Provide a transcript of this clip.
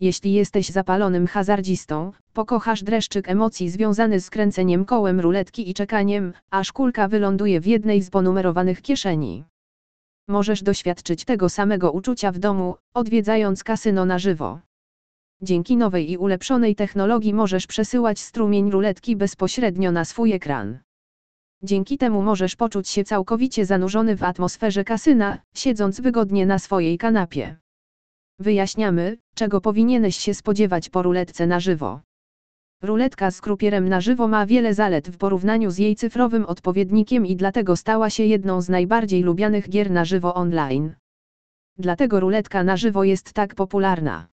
Jeśli jesteś zapalonym hazardzistą, pokochasz dreszczyk emocji związany z kręceniem kołem ruletki i czekaniem, aż kulka wyląduje w jednej z ponumerowanych kieszeni. Możesz doświadczyć tego samego uczucia w domu, odwiedzając kasyno na żywo. Dzięki nowej i ulepszonej technologii możesz przesyłać strumień ruletki bezpośrednio na swój ekran. Dzięki temu możesz poczuć się całkowicie zanurzony w atmosferze kasyna, siedząc wygodnie na swojej kanapie. Wyjaśniamy, czego powinieneś się spodziewać po ruletce na żywo. Ruletka z krupierem na żywo ma wiele zalet w porównaniu z jej cyfrowym odpowiednikiem i dlatego stała się jedną z najbardziej lubianych gier na żywo online. Dlatego ruletka na żywo jest tak popularna.